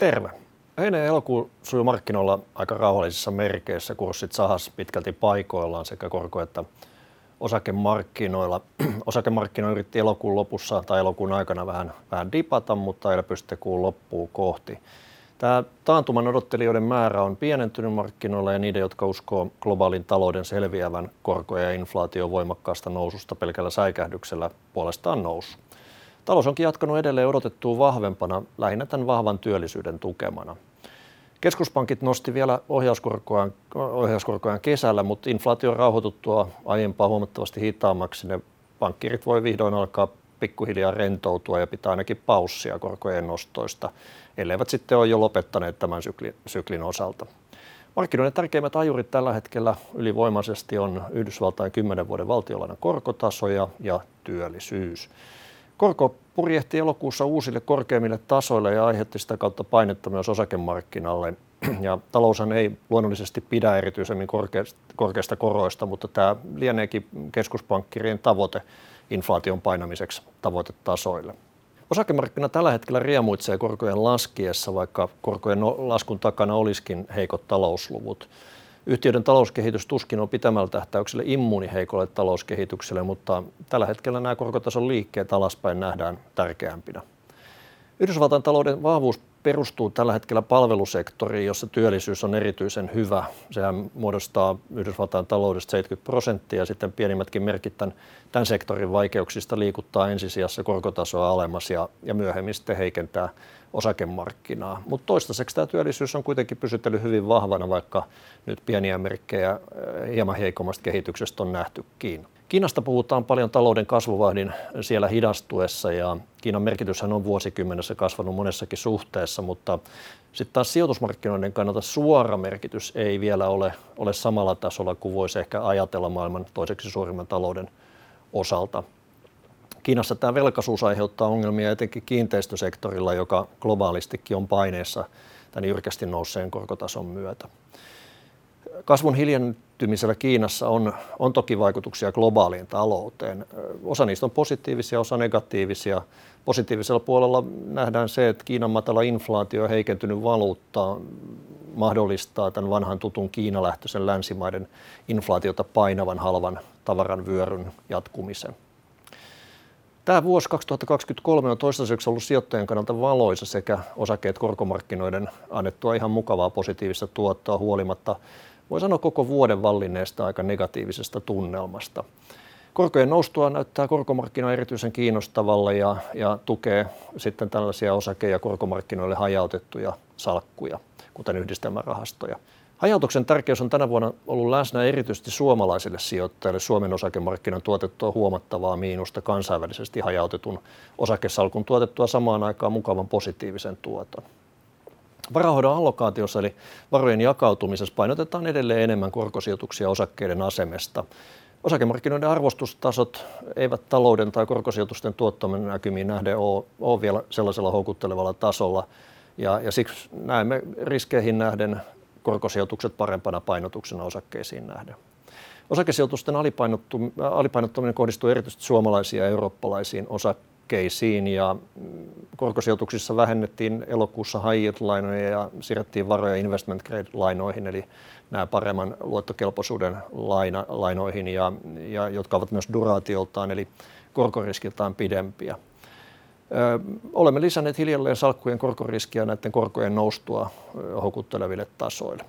Terve. Heinä elokuu sujuu markkinoilla aika rauhallisissa merkeissä. Kurssit sahas pitkälti paikoillaan sekä korko- että osakemarkkinoilla. Osakemarkkinoilla yritti elokuun lopussa tai elokuun aikana vähän, vähän dipata, mutta ei pysty kuun loppuun kohti. Tämä taantuman odottelijoiden määrä on pienentynyt markkinoilla ja niiden, jotka uskoo globaalin talouden selviävän korkoja ja inflaation voimakkaasta noususta pelkällä säikähdyksellä puolestaan nousu. Talous onkin jatkanut edelleen odotettua vahvempana, lähinnä tämän vahvan työllisyyden tukemana. Keskuspankit nosti vielä ohjauskorkoaan, ohjauskorkoaan kesällä, mutta inflaation rauhoituttua aiempaa huomattavasti hitaammaksi ne pankkirit voi vihdoin alkaa pikkuhiljaa rentoutua ja pitää ainakin paussia korkojen nostoista, elleivät sitten ole jo lopettaneet tämän syklin, syklin osalta. Markkinoiden tärkeimmät ajurit tällä hetkellä ylivoimaisesti on Yhdysvaltain 10 vuoden valtiolainan korkotaso ja, ja työllisyys. Korko purjehti elokuussa uusille korkeimmille tasoille ja aiheutti sitä kautta painetta myös osakemarkkinalle. Ja taloushan ei luonnollisesti pidä erityisemmin korkeista koroista, mutta tämä lieneekin keskuspankkirien tavoite inflaation painamiseksi tavoitetasoille. Osakemarkkina tällä hetkellä riemuitsee korkojen laskiessa, vaikka korkojen no-, laskun takana olisikin heikot talousluvut. Yhtiöiden talouskehitys tuskin on pitämällä tähtäyksellä immuuni heikolle talouskehitykselle, mutta tällä hetkellä nämä korkotason liikkeet alaspäin nähdään tärkeämpinä. Yhdysvaltain talouden vahvuus perustuu tällä hetkellä palvelusektoriin, jossa työllisyys on erityisen hyvä. Sehän muodostaa Yhdysvaltain taloudesta 70 prosenttia ja sitten pienimmätkin merkit tämän, tämän sektorin vaikeuksista liikuttaa ensisijassa korkotasoa alemmas ja, ja myöhemmin sitten heikentää osakemarkkinaa. Mutta toistaiseksi tämä työllisyys on kuitenkin pysytellyt hyvin vahvana, vaikka nyt pieniä merkkejä eh, hieman heikommasta kehityksestä on nähtykin. Kiinasta puhutaan paljon talouden kasvuvahdin siellä hidastuessa ja Kiinan merkityshän on vuosikymmenessä kasvanut monessakin suhteessa, mutta sitten taas sijoitusmarkkinoiden kannalta suora merkitys ei vielä ole, ole samalla tasolla kuin voisi ehkä ajatella maailman toiseksi suurimman talouden osalta. Kiinassa tämä velkaisuus aiheuttaa ongelmia etenkin kiinteistösektorilla, joka globaalistikin on paineessa tämän jyrkästi nousseen korkotason myötä. Kasvun hiljentymisellä Kiinassa on, on toki vaikutuksia globaaliin talouteen. Osa niistä on positiivisia, osa negatiivisia. Positiivisella puolella nähdään se, että Kiinan matala inflaatio ja heikentynyt valuutta mahdollistaa tämän vanhan tutun Kiinalähtöisen länsimaiden inflaatiota painavan halvan tavaran vyöryn jatkumisen. Tämä vuosi 2023 on toistaiseksi ollut sijoittajien kannalta valoisa sekä osakkeet korkomarkkinoiden annettua ihan mukavaa positiivista tuottoa huolimatta voi sanoa koko vuoden vallinneesta aika negatiivisesta tunnelmasta. Korkojen noustua näyttää korkomarkkina erityisen kiinnostavalla ja, ja tukee sitten tällaisia osake- ja korkomarkkinoille hajautettuja salkkuja, kuten yhdistelmärahastoja. Hajautuksen tärkeys on tänä vuonna ollut läsnä erityisesti suomalaisille sijoittajille. Suomen osakemarkkinan tuotettua huomattavaa miinusta kansainvälisesti hajautetun osakesalkun tuotettua samaan aikaan mukavan positiivisen tuoton. Varahoidon allokaatiossa eli varojen jakautumisessa painotetaan edelleen enemmän korkosijoituksia osakkeiden asemesta. Osakemarkkinoiden arvostustasot eivät talouden tai korkosijoitusten tuottomen näkymiin nähden ole, ole vielä sellaisella houkuttelevalla tasolla. Ja, ja siksi näemme riskeihin nähden korkosijoitukset parempana painotuksena osakkeisiin nähden. Osakesijoitusten alipainottuminen kohdistuu erityisesti suomalaisiin ja eurooppalaisiin osakkeisiin ja mm, korkosijoituksissa vähennettiin elokuussa high yield-lainoja ja siirrettiin varoja investment grade-lainoihin, eli nämä paremman luottokelpoisuuden laina, lainoihin, ja, ja, jotka ovat myös duraatioltaan, eli korkoriskiltaan pidempiä. Olemme lisänneet hiljalleen salkkujen korkoriskiä näiden korkojen noustua houkutteleville tasoille.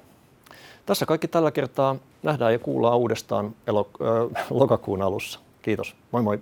Tässä kaikki tällä kertaa. Nähdään ja kuullaan uudestaan lokakuun alussa. Kiitos. Moi moi.